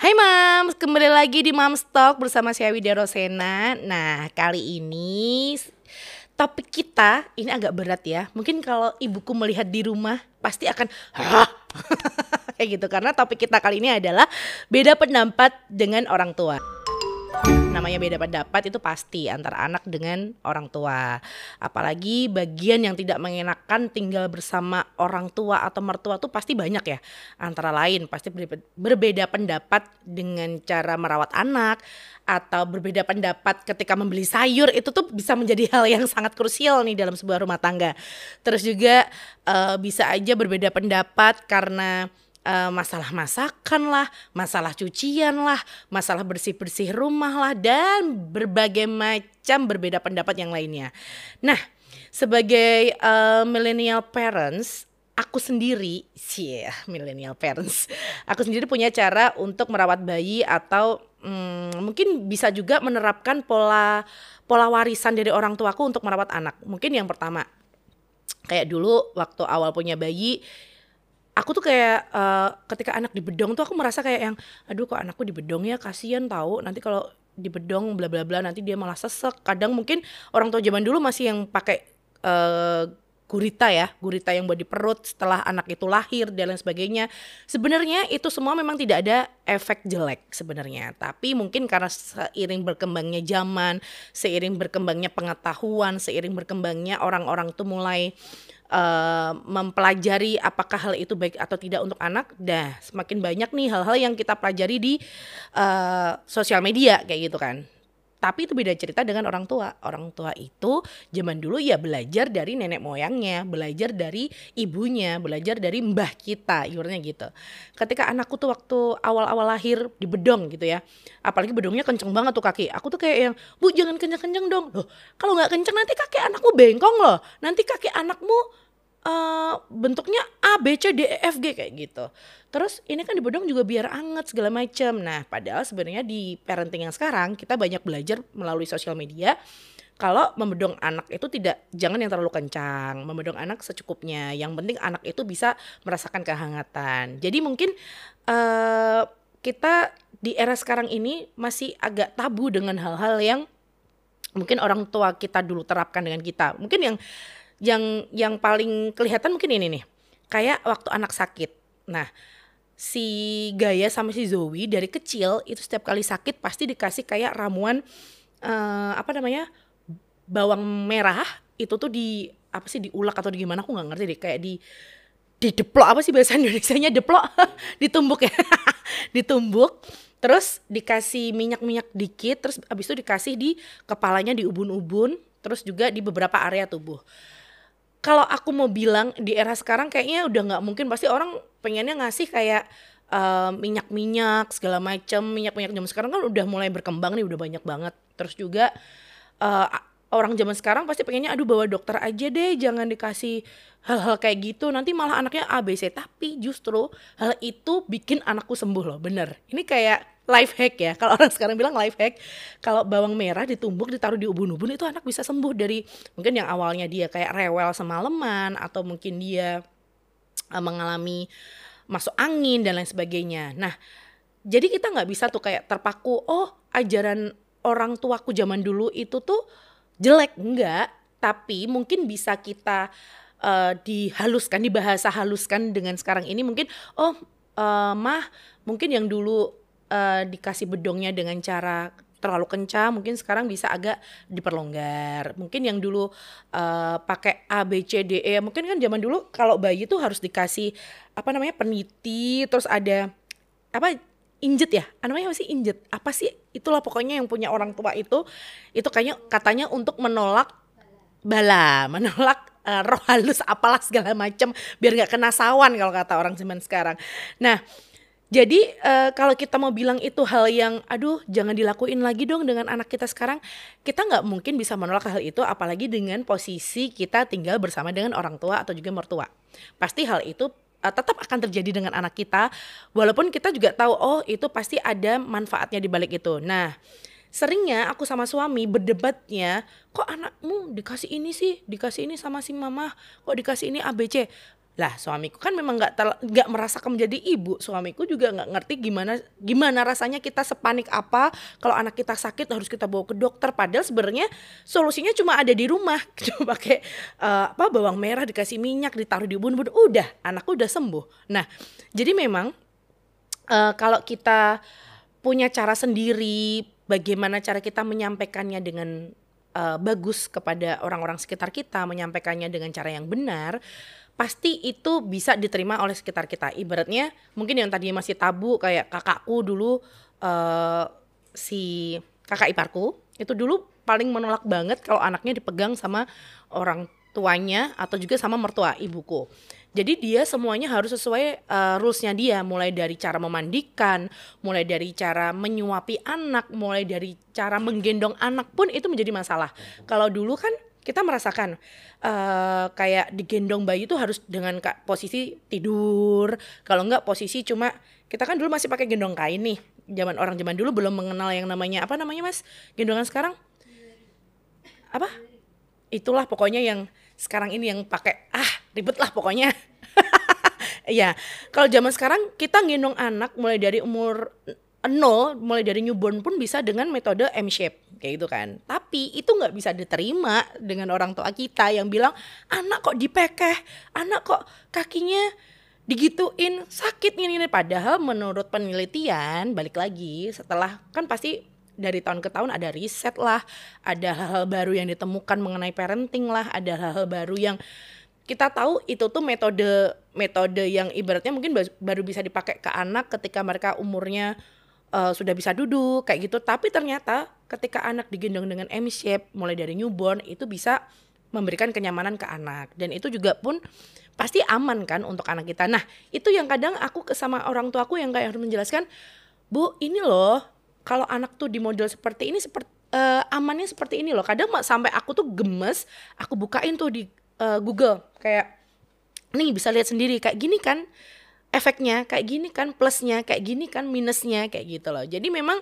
Hai Mams, kembali lagi di Mams Talk bersama saya Widya Rosena. Nah, kali ini topik kita ini agak berat ya. Mungkin kalau ibuku melihat di rumah pasti akan Hah? kayak gitu karena topik kita kali ini adalah beda pendapat dengan orang tua namanya beda pendapat itu pasti antara anak dengan orang tua. Apalagi bagian yang tidak mengenakan tinggal bersama orang tua atau mertua tuh pasti banyak ya. Antara lain pasti berbeda pendapat dengan cara merawat anak atau berbeda pendapat ketika membeli sayur itu tuh bisa menjadi hal yang sangat krusial nih dalam sebuah rumah tangga. Terus juga uh, bisa aja berbeda pendapat karena uh, masalah masakan lah, masalah cucian lah, masalah bersih-bersih rumah lah dan berbagai macam berbeda pendapat yang lainnya. Nah, sebagai uh, millennial parents, aku sendiri sih yeah, millennial parents, aku sendiri punya cara untuk merawat bayi atau hmm, mungkin bisa juga menerapkan pola pola warisan dari orang tuaku untuk merawat anak. Mungkin yang pertama kayak dulu waktu awal punya bayi aku tuh kayak uh, ketika anak di bedong tuh aku merasa kayak yang aduh kok anakku di bedong ya? Kasihan tahu nanti kalau di bedong bla bla bla nanti dia malah sesek. Kadang mungkin orang tua zaman dulu masih yang pakai uh, gurita ya, gurita yang buat di perut setelah anak itu lahir dan lain sebagainya. Sebenarnya itu semua memang tidak ada efek jelek sebenarnya, tapi mungkin karena seiring berkembangnya zaman, seiring berkembangnya pengetahuan, seiring berkembangnya orang-orang tuh mulai uh, mempelajari apakah hal itu baik atau tidak untuk anak, dah semakin banyak nih hal-hal yang kita pelajari di uh, sosial media kayak gitu kan. Tapi itu beda cerita dengan orang tua. Orang tua itu zaman dulu ya belajar dari nenek moyangnya, belajar dari ibunya, belajar dari mbah kita, ibaratnya gitu. Ketika anakku tuh waktu awal-awal lahir di bedong gitu ya, apalagi bedongnya kenceng banget tuh kaki. Aku tuh kayak yang, bu jangan kenceng-kenceng dong. Loh, kalau nggak kenceng nanti kaki anakmu bengkong loh. Nanti kaki anakmu uh, bentuknya A, B, C, D, E, F, G kayak gitu. Terus ini kan di bedong juga biar anget segala macam. Nah, padahal sebenarnya di parenting yang sekarang kita banyak belajar melalui sosial media kalau membedong anak itu tidak jangan yang terlalu kencang, membedong anak secukupnya. Yang penting anak itu bisa merasakan kehangatan. Jadi mungkin uh, kita di era sekarang ini masih agak tabu dengan hal-hal yang mungkin orang tua kita dulu terapkan dengan kita. Mungkin yang yang yang paling kelihatan mungkin ini nih. Kayak waktu anak sakit. Nah, si Gaya sama si Zoe dari kecil itu setiap kali sakit pasti dikasih kayak ramuan uh, apa namanya bawang merah. Itu tuh di apa sih diulek atau di gimana aku nggak ngerti deh. Kayak di dideplok apa sih bahasa Indonesia-nya? Deplok? Ditumbuk ya? Ditumbuk. Terus dikasih minyak-minyak dikit terus abis itu dikasih di kepalanya di ubun-ubun terus juga di beberapa area tubuh kalau aku mau bilang di era sekarang kayaknya udah nggak mungkin. Pasti orang pengennya ngasih kayak uh, minyak-minyak segala macam minyak-minyak zaman sekarang kan udah mulai berkembang nih udah banyak banget. Terus juga uh, orang zaman sekarang pasti pengennya aduh bawa dokter aja deh jangan dikasih hal-hal kayak gitu. Nanti malah anaknya ABC tapi justru hal itu bikin anakku sembuh loh bener. Ini kayak life hack ya. Kalau orang sekarang bilang life hack, kalau bawang merah ditumbuk ditaruh di ubun-ubun itu anak bisa sembuh dari mungkin yang awalnya dia kayak rewel semalaman atau mungkin dia uh, mengalami masuk angin dan lain sebagainya. Nah, jadi kita nggak bisa tuh kayak terpaku, oh ajaran orang tuaku zaman dulu itu tuh jelek enggak, tapi mungkin bisa kita uh, dihaluskan, dibahasa haluskan dengan sekarang ini mungkin oh uh, mah mungkin yang dulu uh, dikasih bedongnya dengan cara terlalu kencang mungkin sekarang bisa agak diperlonggar. Mungkin yang dulu uh, pakai A B C D E mungkin kan zaman dulu kalau bayi tuh harus dikasih apa namanya peniti terus ada apa injet ya? Namanya apa sih injet? Apa sih? Itulah pokoknya yang punya orang tua itu itu kayaknya katanya untuk menolak bala menolak uh, roh halus apalah segala macam biar nggak kena sawan kalau kata orang zaman sekarang. Nah jadi uh, kalau kita mau bilang itu hal yang aduh jangan dilakuin lagi dong dengan anak kita sekarang, kita nggak mungkin bisa menolak hal itu apalagi dengan posisi kita tinggal bersama dengan orang tua atau juga mertua. Pasti hal itu uh, tetap akan terjadi dengan anak kita walaupun kita juga tahu oh itu pasti ada manfaatnya di balik itu. Nah, seringnya aku sama suami berdebatnya, kok anakmu dikasih ini sih, dikasih ini sama si mama, kok dikasih ini ABC lah suamiku kan memang nggak nggak merasakan menjadi ibu. Suamiku juga nggak ngerti gimana gimana rasanya kita sepanik apa. Kalau anak kita sakit harus kita bawa ke dokter. Padahal sebenarnya solusinya cuma ada di rumah. Cuma pakai uh, apa bawang merah dikasih minyak ditaruh di bun-bun udah anakku udah sembuh. Nah jadi memang uh, kalau kita punya cara sendiri bagaimana cara kita menyampaikannya dengan uh, bagus kepada orang-orang sekitar kita menyampaikannya dengan cara yang benar pasti itu bisa diterima oleh sekitar kita. Ibaratnya mungkin yang tadinya masih tabu kayak kakakku dulu uh, si kakak iparku itu dulu paling menolak banget kalau anaknya dipegang sama orang tuanya atau juga sama mertua ibuku. Jadi dia semuanya harus sesuai uh, rulesnya dia, mulai dari cara memandikan, mulai dari cara menyuapi anak, mulai dari cara menggendong anak pun itu menjadi masalah. Kalau dulu kan kita merasakan uh, kayak digendong bayi itu harus dengan posisi tidur. Kalau enggak posisi cuma kita kan dulu masih pakai gendong kain nih. Zaman orang zaman dulu belum mengenal yang namanya apa namanya mas? Gendongan sekarang? Apa? Itulah pokoknya yang sekarang ini yang pakai ah ribet lah pokoknya. Ya kalau zaman sekarang kita gendong anak mulai dari umur nol mulai dari newborn pun bisa dengan metode M shape kayak gitu kan. Tapi itu nggak bisa diterima dengan orang tua kita yang bilang anak kok dipekeh anak kok kakinya digituin sakit ini. Padahal menurut penelitian balik lagi setelah kan pasti dari tahun ke tahun ada riset lah ada hal-hal baru yang ditemukan mengenai parenting lah ada hal-hal baru yang kita tahu itu tuh metode metode yang ibaratnya mungkin baru bisa dipakai ke anak ketika mereka umurnya uh, sudah bisa duduk kayak gitu tapi ternyata ketika anak digendong dengan M shape mulai dari newborn itu bisa memberikan kenyamanan ke anak dan itu juga pun pasti aman kan untuk anak kita. Nah, itu yang kadang aku sama orang tua aku yang kayak harus menjelaskan, "Bu, ini loh kalau anak tuh di model seperti ini seperti uh, amannya seperti ini loh." Kadang sampai aku tuh gemes, aku bukain tuh di uh, Google. Kayak nih bisa lihat sendiri kayak gini kan efeknya kayak gini kan plusnya kayak gini kan minusnya kayak gitu loh. Jadi memang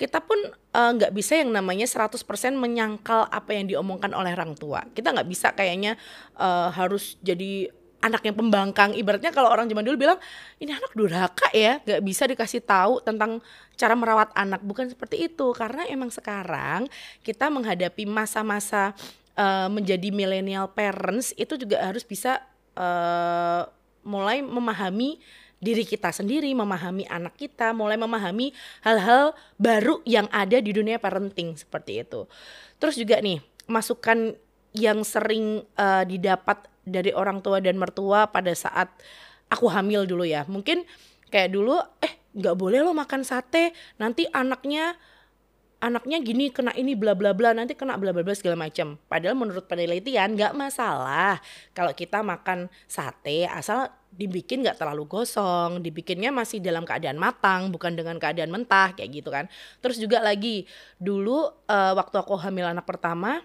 kita pun eh, nggak uh, bisa yang namanya 100% menyangkal apa yang diomongkan oleh orang tua. Kita nggak bisa kayaknya uh, harus jadi anak yang pembangkang ibaratnya kalau orang zaman dulu bilang ini anak durhaka ya nggak bisa dikasih tahu tentang cara merawat anak bukan seperti itu karena emang sekarang kita menghadapi masa-masa uh, menjadi millennial parents itu juga harus bisa uh, mulai memahami diri kita sendiri, memahami anak kita, mulai memahami hal-hal baru yang ada di dunia parenting seperti itu. Terus juga nih, masukan yang sering uh, didapat dari orang tua dan mertua pada saat aku hamil dulu ya. Mungkin kayak dulu eh nggak boleh lo makan sate, nanti anaknya anaknya gini kena ini bla bla bla nanti kena bla bla bla segala macam. Padahal menurut penelitian nggak masalah kalau kita makan sate asal dibikin nggak terlalu gosong, dibikinnya masih dalam keadaan matang bukan dengan keadaan mentah kayak gitu kan. Terus juga lagi dulu uh, waktu aku hamil anak pertama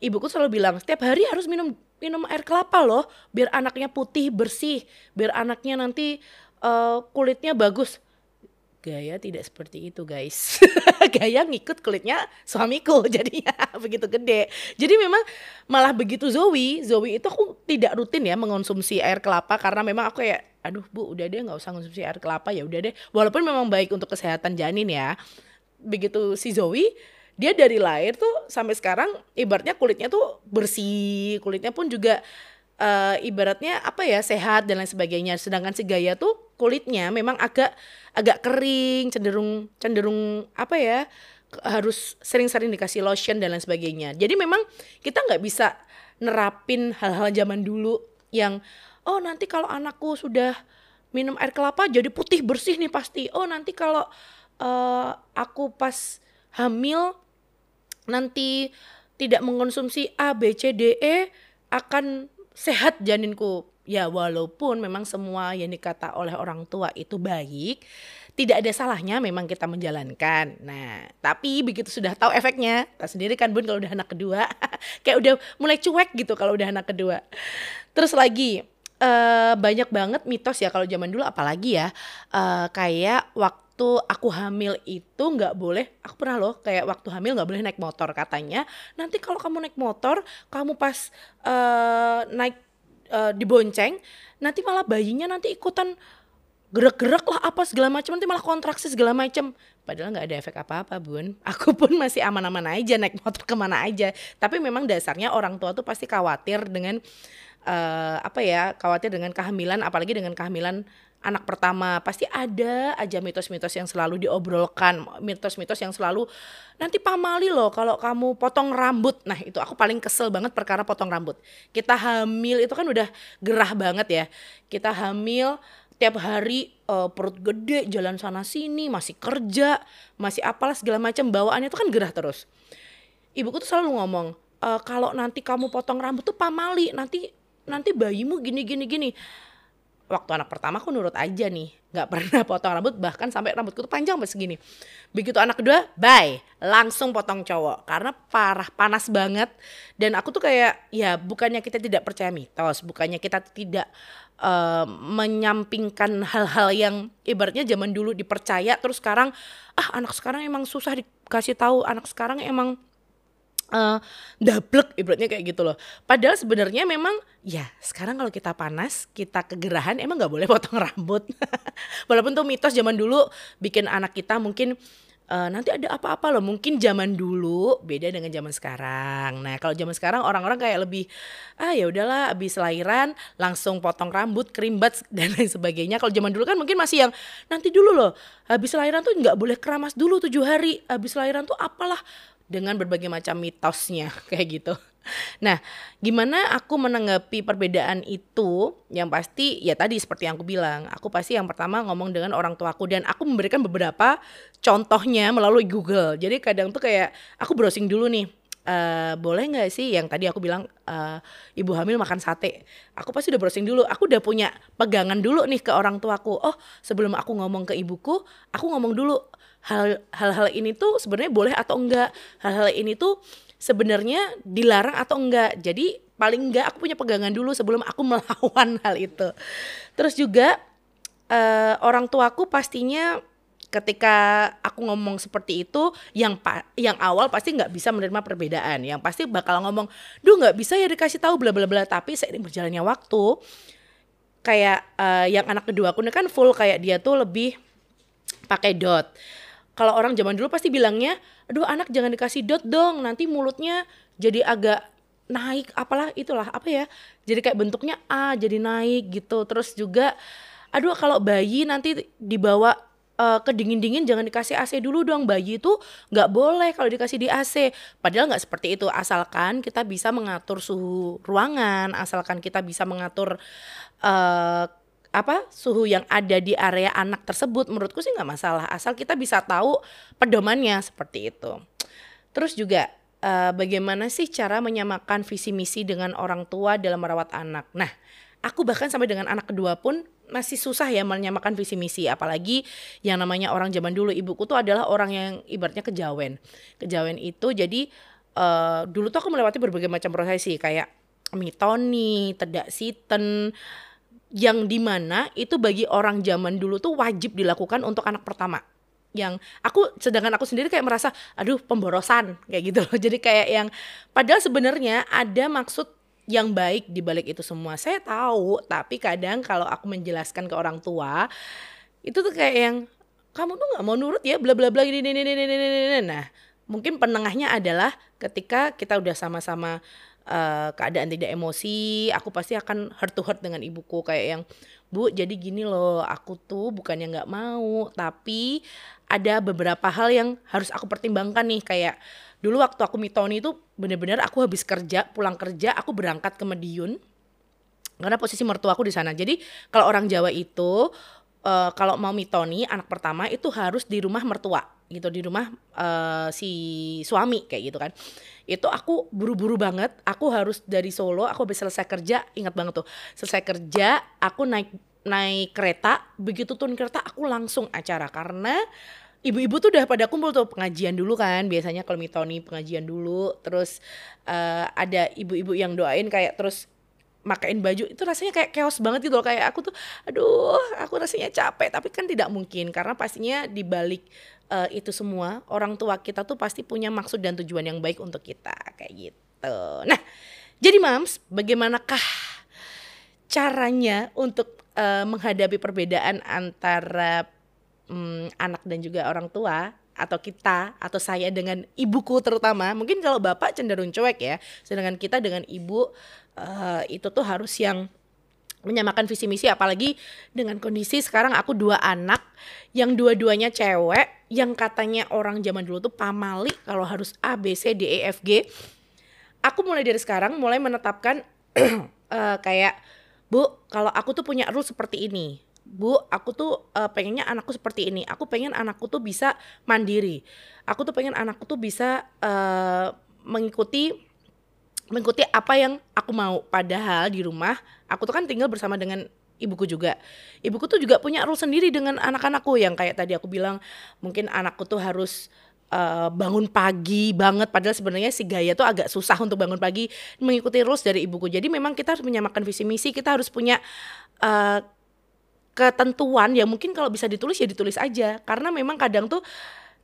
ibuku selalu bilang setiap hari harus minum minum air kelapa loh biar anaknya putih bersih biar anaknya nanti uh, kulitnya bagus. Gaya tidak seperti itu guys. Gaya ngikut kulitnya suamiku jadinya begitu gede. Jadi memang malah begitu Zoe. Zoe itu aku tidak rutin ya mengonsumsi air kelapa Karena memang aku kayak aduh bu udah deh nggak usah konsumsi air kelapa ya udah deh. Walaupun memang baik untuk kesehatan janin ya. Begitu si Zoe dia dari lahir tuh sampai sekarang ibaratnya kulitnya tuh bersih kulitnya pun juga uh, ibaratnya apa ya sehat dan lain sebagainya sedangkan si Gaya tuh kulitnya memang agak agak kering, cenderung cenderung apa ya harus sering-sering dikasih lotion dan lain sebagainya. Jadi memang kita nggak bisa nerapin hal-hal zaman dulu yang oh nanti kalau anakku sudah minum air kelapa jadi putih bersih nih pasti. Oh nanti kalau uh, aku pas hamil nanti tidak mengkonsumsi A B C D E akan sehat janinku ya walaupun memang semua yang dikata oleh orang tua itu baik tidak ada salahnya memang kita menjalankan. Nah, tapi begitu sudah tahu efeknya, tak sendiri kan Bun kalau udah anak kedua, kayak udah mulai cuek gitu kalau udah anak kedua. Terus lagi uh, banyak banget mitos ya kalau zaman dulu apalagi ya uh, kayak waktu aku hamil itu nggak boleh aku pernah loh kayak waktu hamil nggak boleh naik motor katanya. Nanti kalau kamu naik motor kamu pas uh, naik uh, dibonceng nanti malah bayinya nanti ikutan gerak-gerak lah apa segala macam nanti malah kontraksi segala macam padahal nggak ada efek apa-apa bun. Aku pun masih aman-aman aja naik motor ke mana aja. Tapi memang dasarnya orang tua tuh pasti khawatir dengan uh, apa ya khawatir dengan kehamilan apalagi dengan kehamilan anak pertama pasti ada aja mitos-mitos yang selalu diobrolkan mitos-mitos yang selalu nanti pamali loh kalau kamu potong rambut. Nah itu aku paling kesel banget perkara potong rambut. Kita hamil itu kan udah gerah banget ya. Kita hamil tiap hari uh, perut gede jalan sana sini masih kerja masih apalah segala macam bawaannya itu kan gerah terus. Ibuku tuh selalu ngomong e, kalau nanti kamu potong rambut tuh pamali nanti nanti bayimu gini gini gini waktu anak pertama aku nurut aja nih. Nggak pernah potong rambut bahkan sampai rambutku tuh panjang sampai segini. Begitu anak kedua bye. Langsung potong cowok. Karena parah panas banget. Dan aku tuh kayak ya bukannya kita tidak percaya mitos bukannya kita tidak uh, menyampingkan hal-hal yang ibaratnya zaman dulu dipercaya terus sekarang ah anak sekarang emang susah dikasih tahu. Anak sekarang emang uh, dablek ibaratnya kayak gitu loh. Padahal sebenarnya memang ya sekarang kalau kita panas, kita kegerahan emang nggak boleh potong rambut. Walaupun tuh mitos zaman dulu bikin anak kita mungkin uh, nanti ada apa-apa loh. Mungkin zaman dulu beda dengan zaman sekarang. Nah, kalau zaman sekarang orang-orang kayak lebih ah ya udahlah habis lahiran langsung potong rambut, kerimbat dan lain sebagainya. Kalau zaman dulu kan mungkin masih yang nanti dulu loh. Habis lahiran tuh nggak boleh keramas dulu tujuh hari. Habis lahiran tuh apalah dengan berbagai macam mitosnya kayak gitu. Nah, gimana aku menanggapi perbedaan itu? Yang pasti ya tadi seperti yang aku bilang, aku pasti yang pertama ngomong dengan orang tuaku dan aku memberikan beberapa contohnya melalui Google. Jadi kadang tuh kayak aku browsing dulu nih, Uh, boleh nggak sih yang tadi aku bilang uh, ibu hamil makan sate aku pasti udah browsing dulu aku udah punya pegangan dulu nih ke orang tuaku oh sebelum aku ngomong ke ibuku aku ngomong dulu hal-hal ini tuh sebenarnya boleh atau enggak? Hal-hal ini tuh sebenarnya dilarang atau enggak? Jadi paling enggak aku punya pegangan dulu sebelum aku melawan hal itu. Terus juga uh, orang tuaku pastinya ketika aku ngomong seperti itu yang pa yang awal pasti nggak bisa menerima perbedaan. Yang pasti bakal ngomong duh nggak bisa ya dikasih tahu bla bla bla. Tapi seiring berjalannya waktu kayak uh, yang anak kedua aku ini kan full kayak dia tuh lebih pakai dot kalau orang zaman dulu pasti bilangnya, aduh anak jangan dikasih dot dong, nanti mulutnya jadi agak naik, apalah itulah apa ya, jadi kayak bentuknya A, jadi naik gitu. Terus juga, aduh kalau bayi nanti dibawa uh, ke dingin-dingin jangan dikasih AC dulu dong bayi itu nggak boleh kalau dikasih di AC padahal nggak seperti itu asalkan kita bisa mengatur suhu ruangan asalkan kita bisa mengatur uh, apa suhu yang ada di area anak tersebut menurutku sih nggak masalah asal kita bisa tahu pedomannya seperti itu. Terus juga uh, bagaimana sih cara menyamakan visi misi dengan orang tua dalam merawat anak? Nah aku bahkan sampai dengan anak kedua pun masih susah ya menyamakan visi misi apalagi yang namanya orang zaman dulu. Ibuku tuh adalah orang yang ibaratnya kejawen. Kejawen itu jadi uh, dulu tuh aku melewati berbagai macam prosesi kayak mitoni tedak siten yang di mana itu bagi orang zaman dulu tuh wajib dilakukan untuk anak pertama. Yang aku sedangkan aku sendiri kayak merasa aduh pemborosan kayak gitu loh. Jadi kayak yang padahal sebenarnya ada maksud yang baik di balik itu semua. Saya tahu tapi kadang kalau aku menjelaskan ke orang tua itu tuh kayak yang kamu tuh nggak mau nurut ya bla bla bla ini ini ini ini. Nah mungkin penengahnya adalah ketika kita udah sama-sama uh, keadaan tidak emosi, aku pasti akan heart to heart dengan ibuku. Kayak yang Bu, jadi gini loh, aku tuh bukannya nggak mau, tapi ada beberapa hal yang harus aku pertimbangkan nih. Kayak dulu waktu aku mitoni itu bener-bener aku habis kerja, pulang kerja, aku berangkat ke Mediun karena posisi mertua aku di sana. Jadi kalau orang Jawa itu uh, kalau mau mitoni anak pertama itu harus di rumah mertua gitu di rumah uh, si suami kayak gitu kan. Itu aku buru-buru banget aku harus dari Solo aku habis selesai kerja ingat banget tuh selesai kerja aku naik naik kereta begitu turun kereta aku langsung acara karena ibu-ibu tuh udah pada kumpul tuh pengajian dulu kan biasanya kalau mitoni pengajian dulu terus uh, ada ibu-ibu yang doain kayak terus makain baju itu rasanya kayak chaos banget gitu loh kayak aku tuh aduh aku rasanya capek tapi kan tidak mungkin karena pastinya di balik uh, itu semua orang tua kita tuh pasti punya maksud dan tujuan yang baik untuk kita kayak gitu. Nah, jadi mams, bagaimanakah caranya untuk uh, menghadapi perbedaan antara um, anak dan juga orang tua atau kita atau saya dengan ibuku terutama mungkin kalau bapak cenderung cuek ya sedangkan kita dengan ibu uh, itu tuh harus yang menyamakan visi misi apalagi dengan kondisi sekarang aku dua anak yang dua-duanya cewek yang katanya orang zaman dulu tuh pamali kalau harus A B C D E F G. Aku mulai dari sekarang mulai menetapkan uh, kayak Bu kalau aku tuh punya rules seperti ini. Bu aku tuh uh, pengennya anakku seperti ini. Aku pengen anakku tuh bisa mandiri. Aku tuh pengen anakku tuh bisa uh, mengikuti mengikuti apa yang aku mau. Padahal di rumah aku tuh kan tinggal bersama dengan ibuku juga. Ibuku tuh juga punya rule sendiri dengan anak-anakku yang kayak tadi aku bilang mungkin anakku tuh harus uh, bangun pagi banget. Padahal sebenarnya si Gaya tuh agak susah untuk bangun pagi mengikuti rules dari ibuku. Jadi memang kita harus menyamakan visi misi kita harus punya uh, ketentuan yang mungkin kalau bisa ditulis ya ditulis aja. Karena memang kadang tuh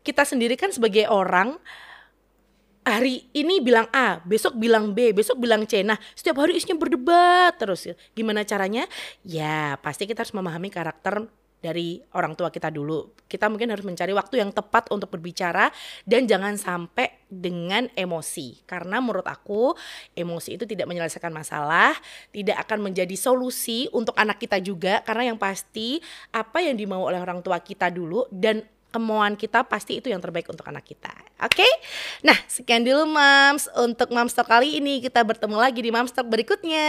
kita sendiri kan sebagai orang hari ini bilang A, besok bilang B, besok bilang C. Nah, setiap hari isinya berdebat terus. Gimana caranya? Ya, pasti kita harus memahami karakter dari orang tua kita dulu. Kita mungkin harus mencari waktu yang tepat untuk berbicara dan jangan sampai dengan emosi. Karena menurut aku, emosi itu tidak menyelesaikan masalah, tidak akan menjadi solusi untuk anak kita juga karena yang pasti apa yang dimau oleh orang tua kita dulu dan kemauan kita pasti itu yang terbaik untuk anak kita. Oke? Okay? Nah, sekian dulu Mams untuk Mams Talk kali ini. Kita bertemu lagi di Mams Talk berikutnya.